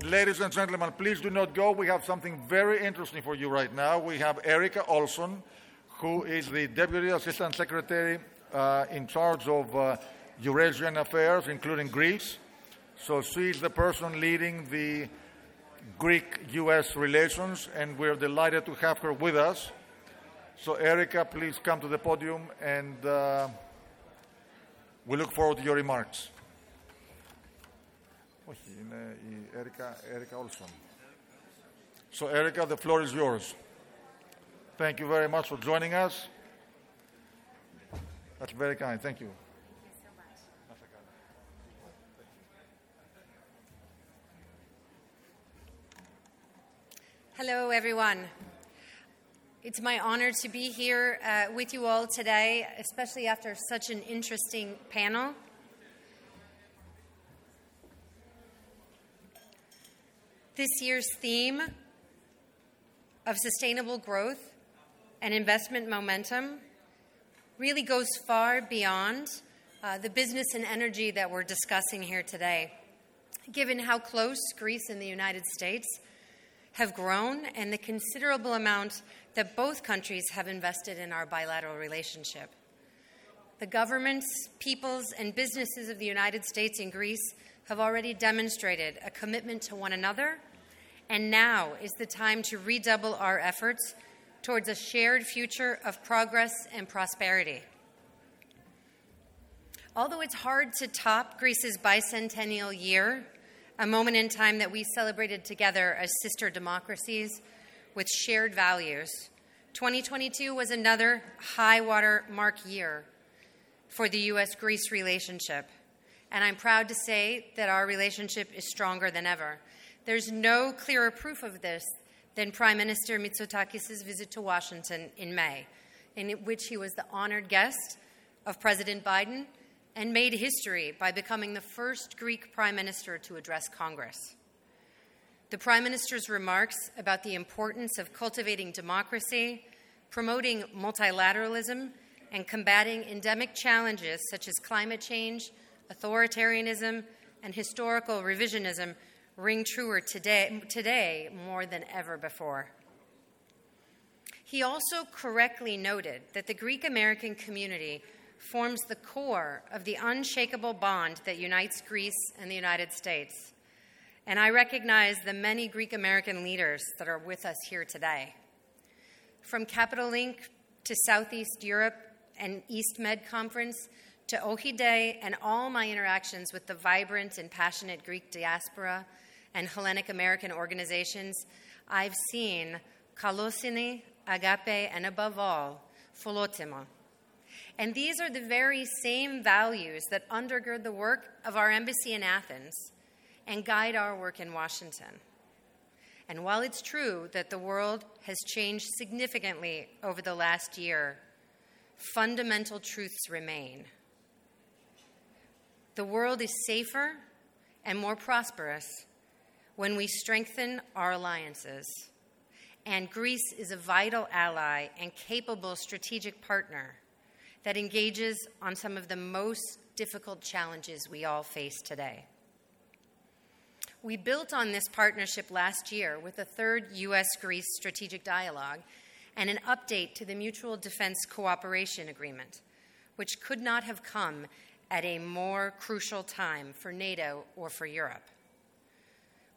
And ladies and gentlemen, please do not go. We have something very interesting for you right now. We have Erika Olson, who is the Deputy Assistant Secretary uh, in charge of uh, Eurasian affairs, including Greece. So she's the person leading the Greek US relations, and we're delighted to have her with us. So, Erika, please come to the podium, and uh, we look forward to your remarks. Όχι, είναι η Erica, Erica Olson. So, Erica, the floor is yours. Thank you very much for joining us. That's very kind. Thank you. Hello, everyone. It's my honor to be here uh, with you all today, especially after such an interesting panel. This year's theme of sustainable growth and investment momentum really goes far beyond uh, the business and energy that we're discussing here today. Given how close Greece and the United States have grown and the considerable amount that both countries have invested in our bilateral relationship. The governments, peoples, and businesses of the United States and Greece have already demonstrated a commitment to one another, and now is the time to redouble our efforts towards a shared future of progress and prosperity. Although it's hard to top Greece's bicentennial year, a moment in time that we celebrated together as sister democracies with shared values, 2022 was another high water mark year for the U.S. Greece relationship. And I'm proud to say that our relationship is stronger than ever. There's no clearer proof of this than Prime Minister Mitsotakis' visit to Washington in May, in which he was the honored guest of President Biden and made history by becoming the first Greek Prime Minister to address Congress. The Prime Minister's remarks about the importance of cultivating democracy, promoting multilateralism, and combating endemic challenges such as climate change, authoritarianism, and historical revisionism ring truer today, today more than ever before. He also correctly noted that the Greek American community forms the core of the unshakable bond that unites Greece and the United States. And I recognize the many Greek American leaders that are with us here today. From Capital Link to Southeast Europe and East Med Conference to Ohide and all my interactions with the vibrant and passionate Greek diaspora and Hellenic American organizations, I've seen kalosini, agape, and above all, philotimo. And these are the very same values that undergird the work of our embassy in Athens and guide our work in Washington. And while it's true that the world has changed significantly over the last year, fundamental truths remain. The world is safer and more prosperous when we strengthen our alliances. And Greece is a vital ally and capable strategic partner that engages on some of the most difficult challenges we all face today. We built on this partnership last year with a third U.S. Greece strategic dialogue and an update to the Mutual Defense Cooperation Agreement, which could not have come at a more crucial time for NATO or for Europe.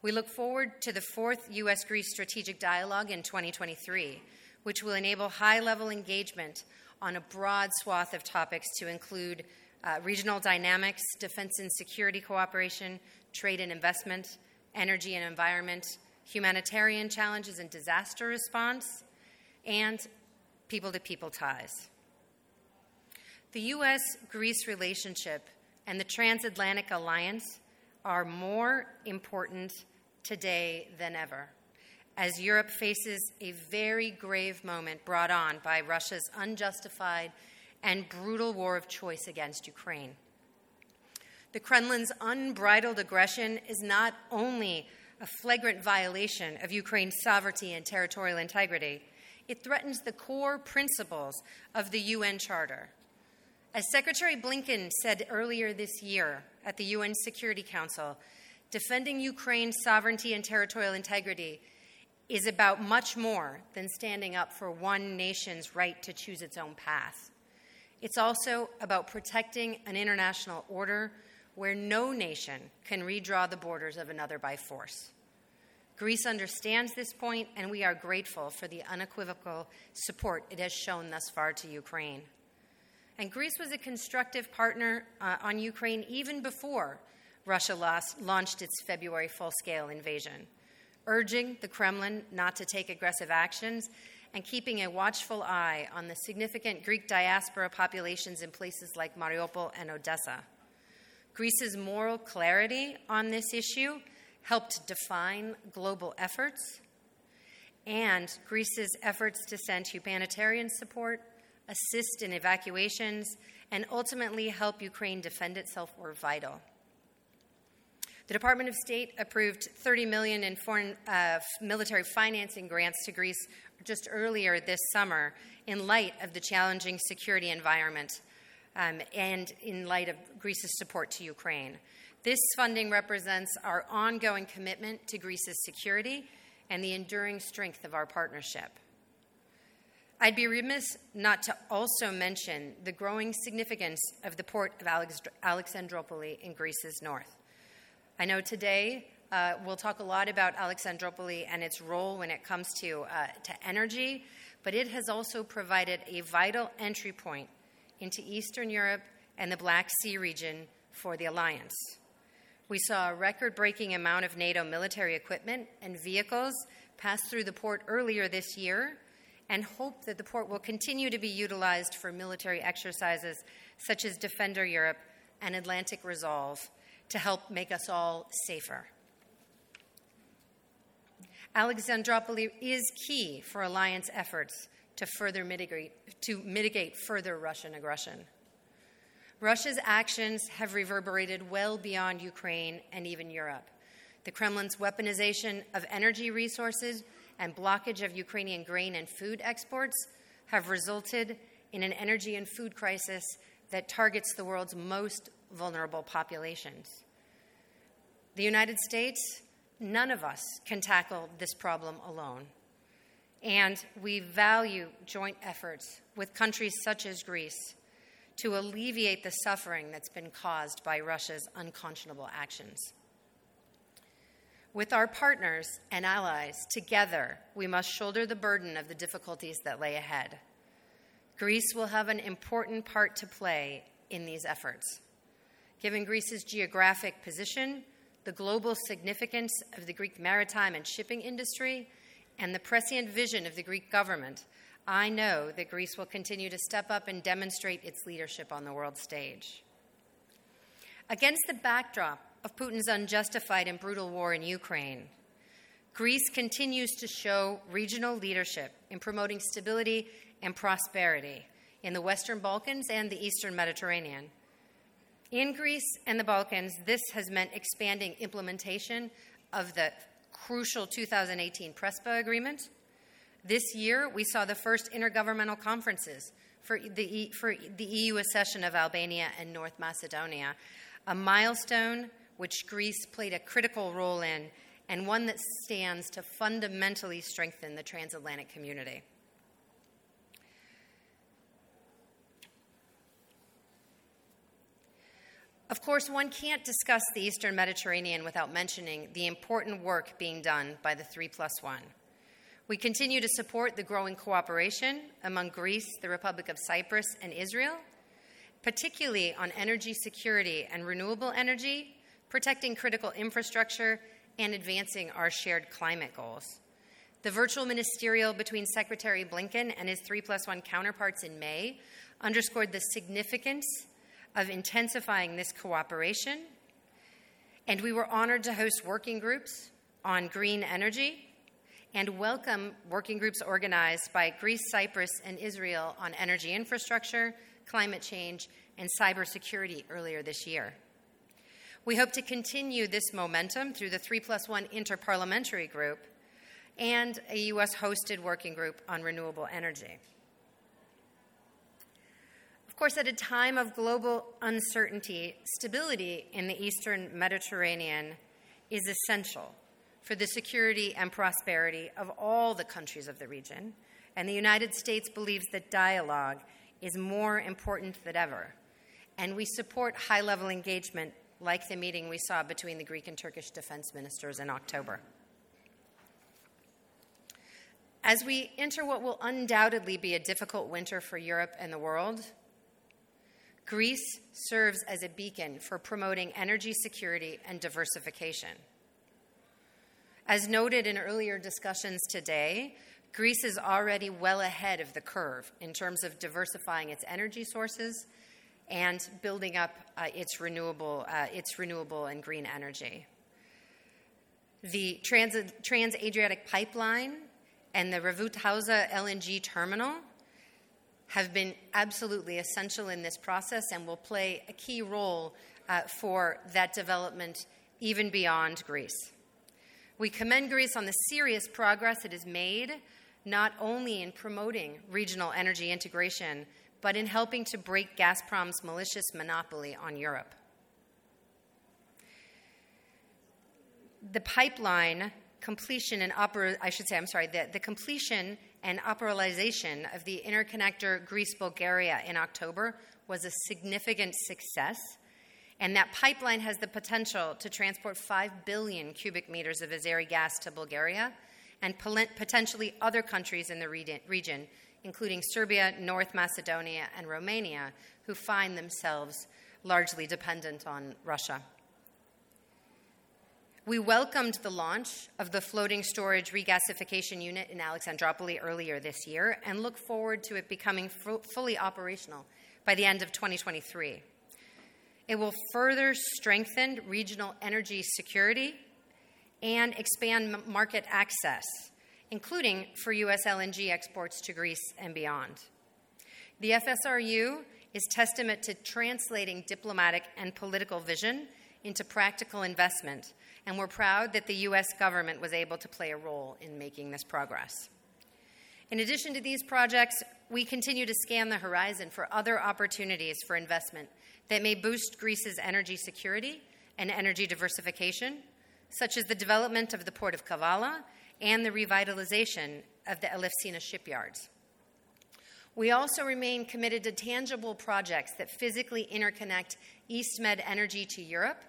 We look forward to the fourth U.S. Greece strategic dialogue in 2023, which will enable high level engagement on a broad swath of topics to include uh, regional dynamics, defense and security cooperation, trade and investment, energy and environment, humanitarian challenges and disaster response, and people to people ties. The U.S. Greece relationship and the transatlantic alliance are more important today than ever as Europe faces a very grave moment brought on by Russia's unjustified and brutal war of choice against Ukraine. The Kremlin's unbridled aggression is not only a flagrant violation of Ukraine's sovereignty and territorial integrity, it threatens the core principles of the UN Charter. As Secretary Blinken said earlier this year at the UN Security Council, defending Ukraine's sovereignty and territorial integrity is about much more than standing up for one nation's right to choose its own path. It's also about protecting an international order where no nation can redraw the borders of another by force. Greece understands this point, and we are grateful for the unequivocal support it has shown thus far to Ukraine. And Greece was a constructive partner uh, on Ukraine even before Russia launched its February full scale invasion, urging the Kremlin not to take aggressive actions and keeping a watchful eye on the significant Greek diaspora populations in places like Mariupol and Odessa. Greece's moral clarity on this issue helped define global efforts, and Greece's efforts to send humanitarian support, assist in evacuations, and ultimately help Ukraine defend itself were vital. The Department of State approved 30 million in foreign uh, military financing grants to Greece just earlier this summer in light of the challenging security environment um, and in light of Greece's support to Ukraine. This funding represents our ongoing commitment to Greece's security and the enduring strength of our partnership. I'd be remiss not to also mention the growing significance of the port of Alexandroupoli in Greece's north. I know today uh, we'll talk a lot about Alexandroupoli and its role when it comes to, uh, to energy, but it has also provided a vital entry point into Eastern Europe and the Black Sea region for the alliance. We saw a record breaking amount of NATO military equipment and vehicles pass through the port earlier this year and hope that the port will continue to be utilized for military exercises such as Defender Europe and Atlantic Resolve to help make us all safer. Alexandroupoli is key for alliance efforts to further mitigate, to mitigate further Russian aggression. Russia's actions have reverberated well beyond Ukraine and even Europe. The Kremlin's weaponization of energy resources and blockage of Ukrainian grain and food exports have resulted in an energy and food crisis that targets the world's most vulnerable populations. The United States, none of us can tackle this problem alone. And we value joint efforts with countries such as Greece to alleviate the suffering that's been caused by Russia's unconscionable actions. With our partners and allies, together, we must shoulder the burden of the difficulties that lay ahead. Greece will have an important part to play in these efforts. Given Greece's geographic position, the global significance of the Greek maritime and shipping industry, and the prescient vision of the Greek government, I know that Greece will continue to step up and demonstrate its leadership on the world stage. Against the backdrop of Putin's unjustified and brutal war in Ukraine, Greece continues to show regional leadership in promoting stability and prosperity in the Western Balkans and the Eastern Mediterranean. In Greece and the Balkans, this has meant expanding implementation of the crucial 2018 PRESPA agreement. This year, we saw the first intergovernmental conferences for the, for the EU accession of Albania and North Macedonia, a milestone which Greece played a critical role in and one that stands to fundamentally strengthen the transatlantic community. Of course, one can't discuss the Eastern Mediterranean without mentioning the important work being done by the 3 plus 1. We continue to support the growing cooperation among Greece, the Republic of Cyprus, and Israel, particularly on energy security and renewable energy, protecting critical infrastructure, and advancing our shared climate goals. The virtual ministerial between Secretary Blinken and his 3 plus 1 counterparts in May underscored the significance of intensifying this cooperation. And we were honored to host working groups on green energy and welcome working groups organized by Greece, Cyprus, and Israel on energy infrastructure, climate change, and cybersecurity earlier this year. We hope to continue this momentum through the 3 plus 1 interparliamentary group and a U.S. hosted working group on renewable energy course, at a time of global uncertainty, stability in the Eastern Mediterranean is essential for the security and prosperity of all the countries of the region, and the United States believes that dialogue is more important than ever. And we support high level engagement like the meeting we saw between the Greek and Turkish defense ministers in October. As we enter what will undoubtedly be a difficult winter for Europe and the world, Greece serves as a beacon for promoting energy security and diversification. As noted in earlier discussions today, Greece is already well ahead of the curve in terms of diversifying its energy sources and building up uh, its, renewable, uh, its renewable and green energy. The Trans, Trans-Adriatic Pipeline and the Revithousa LNG terminal have been absolutely essential in this process and will play a key role uh, for that development even beyond Greece. We commend Greece on the serious progress it has made, not only in promoting regional energy integration, but in helping to break Gazprom's malicious monopoly on Europe. The pipeline completion and oper- I should say, I'm sorry, the, the completion and operationalization of the interconnector Greece Bulgaria in October was a significant success. And that pipeline has the potential to transport 5 billion cubic meters of Azeri gas to Bulgaria and potentially other countries in the region, including Serbia, North Macedonia, and Romania, who find themselves largely dependent on Russia. We welcomed the launch of the floating storage regasification unit in Alexandroupoli earlier this year and look forward to it becoming fully operational by the end of 2023. It will further strengthen regional energy security and expand market access, including for U.S. LNG exports to Greece and beyond. The FSRU is testament to translating diplomatic and political vision into practical investment and we're proud that the U.S. government was able to play a role in making this progress. In addition to these projects, we continue to scan the horizon for other opportunities for investment that may boost Greece's energy security and energy diversification, such as the development of the port of Kavala and the revitalization of the Elefsina shipyards. We also remain committed to tangible projects that physically interconnect EastMed energy to Europe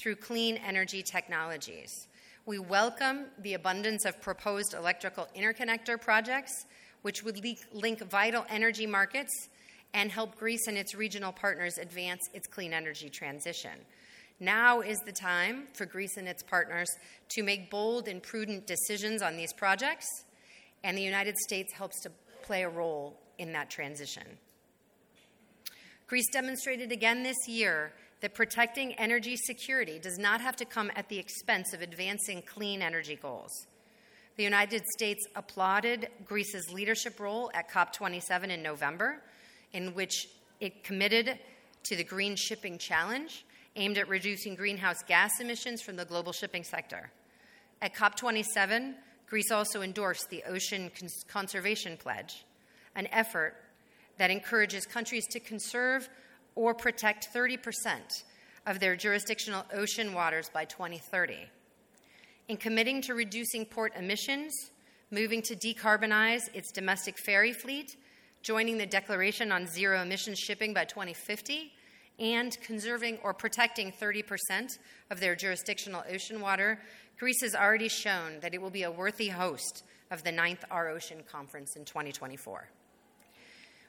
through clean energy technologies. We welcome the abundance of proposed electrical interconnector projects, which would link vital energy markets and help Greece and its regional partners advance its clean energy transition. Now is the time for Greece and its partners to make bold and prudent decisions on these projects, and the United States helps to play a role in that transition. Greece demonstrated again this year that protecting energy security does not have to come at the expense of advancing clean energy goals. The United States applauded Greece's leadership role at COP27 in November, in which it committed to the Green Shipping Challenge, aimed at reducing greenhouse gas emissions from the global shipping sector. At COP27, Greece also endorsed the Ocean Conservation Pledge, an effort that encourages countries to conserve or protect 30% of their jurisdictional ocean waters by 2030. In committing to reducing port emissions, moving to decarbonize its domestic ferry fleet, joining the Declaration on Zero Emission Shipping by 2050, and conserving or protecting 30% of their jurisdictional ocean water, Greece has already shown that it will be a worthy host of the ninth Our Ocean Conference in 2024.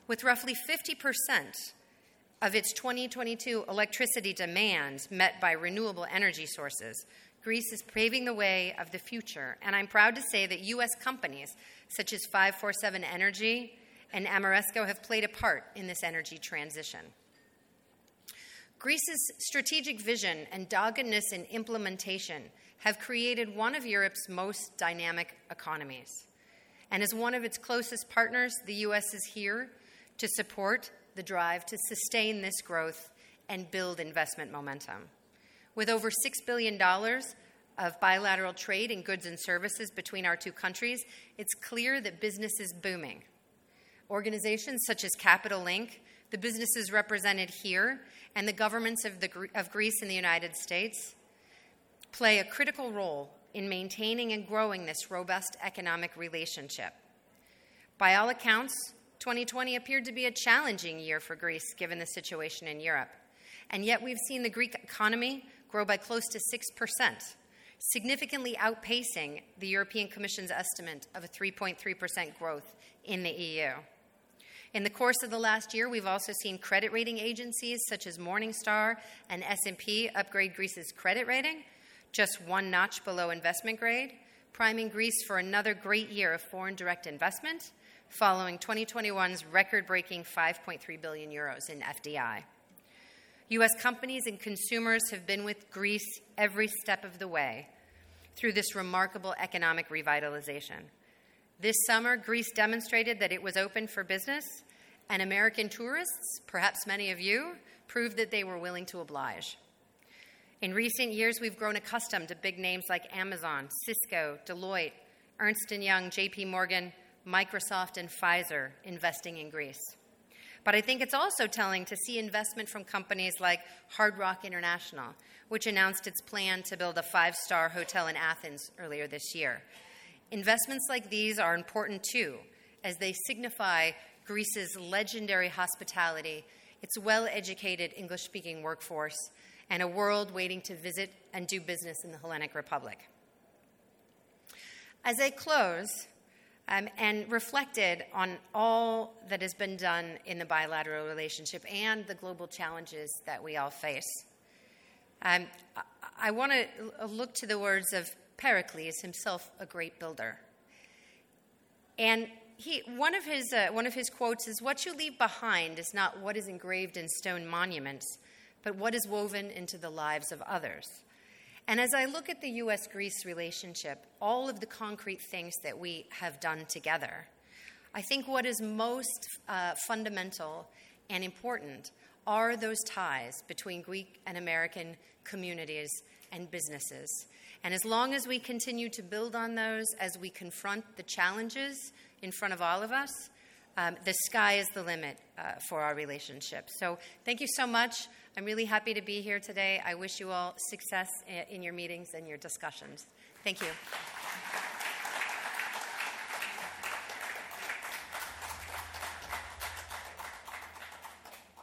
With roughly 50% of its 2022 electricity demand met by renewable energy sources, Greece is paving the way of the future. And I'm proud to say that U.S. companies such as 547 Energy and Ameresco have played a part in this energy transition. Greece's strategic vision and doggedness in implementation have created one of Europe's most dynamic economies. And as one of its closest partners, the U.S. is here to support the drive to sustain this growth and build investment momentum. With over $6 billion of bilateral trade in goods and services between our two countries, it's clear that business is booming. Organizations such as Capital Link, the businesses represented here, and the governments of, the, of Greece and the United States play a critical role in maintaining and growing this robust economic relationship. By all accounts, 2020 appeared to be a challenging year for Greece given the situation in Europe. And yet we've seen the Greek economy grow by close to 6%, significantly outpacing the European Commission's estimate of a 3.3% growth in the EU. In the course of the last year, we've also seen credit rating agencies such as Morningstar and S&P upgrade Greece's credit rating, just one notch below investment grade, priming Greece for another great year of foreign direct investment following 2021's record-breaking 5.3 billion euros in FDI. US companies and consumers have been with Greece every step of the way through this remarkable economic revitalization. This summer, Greece demonstrated that it was open for business, and American tourists, perhaps many of you, proved that they were willing to oblige. In recent years, we've grown accustomed to big names like Amazon, Cisco, Deloitte, Ernst & Young, JP Morgan, Microsoft, and Pfizer investing in Greece. But I think it's also telling to see investment from companies like Hard Rock International, which announced its plan to build a five star hotel in Athens earlier this year. Investments like these are important too, as they signify Greece's legendary hospitality, its well educated English speaking workforce, and a world waiting to visit and do business in the Hellenic Republic. As I close, um, and reflected on all that has been done in the bilateral relationship and the global challenges that we all face. Um, I, want to look to the words of Pericles, himself a great builder. And he, one, of his, uh, one of his quotes is What you leave behind is not what is engraved in stone monuments, but what is woven into the lives of others. And as I look at the US Greece relationship, all of the concrete things that we have done together, I think what is most uh, fundamental and important are those ties between Greek and American communities and businesses. And as long as we continue to build on those as we confront the challenges in front of all of us, um, the sky is the limit uh, for our relationship. So, thank you so much. I'm really happy to be here today. I wish you all success in your meetings and your discussions. Thank you.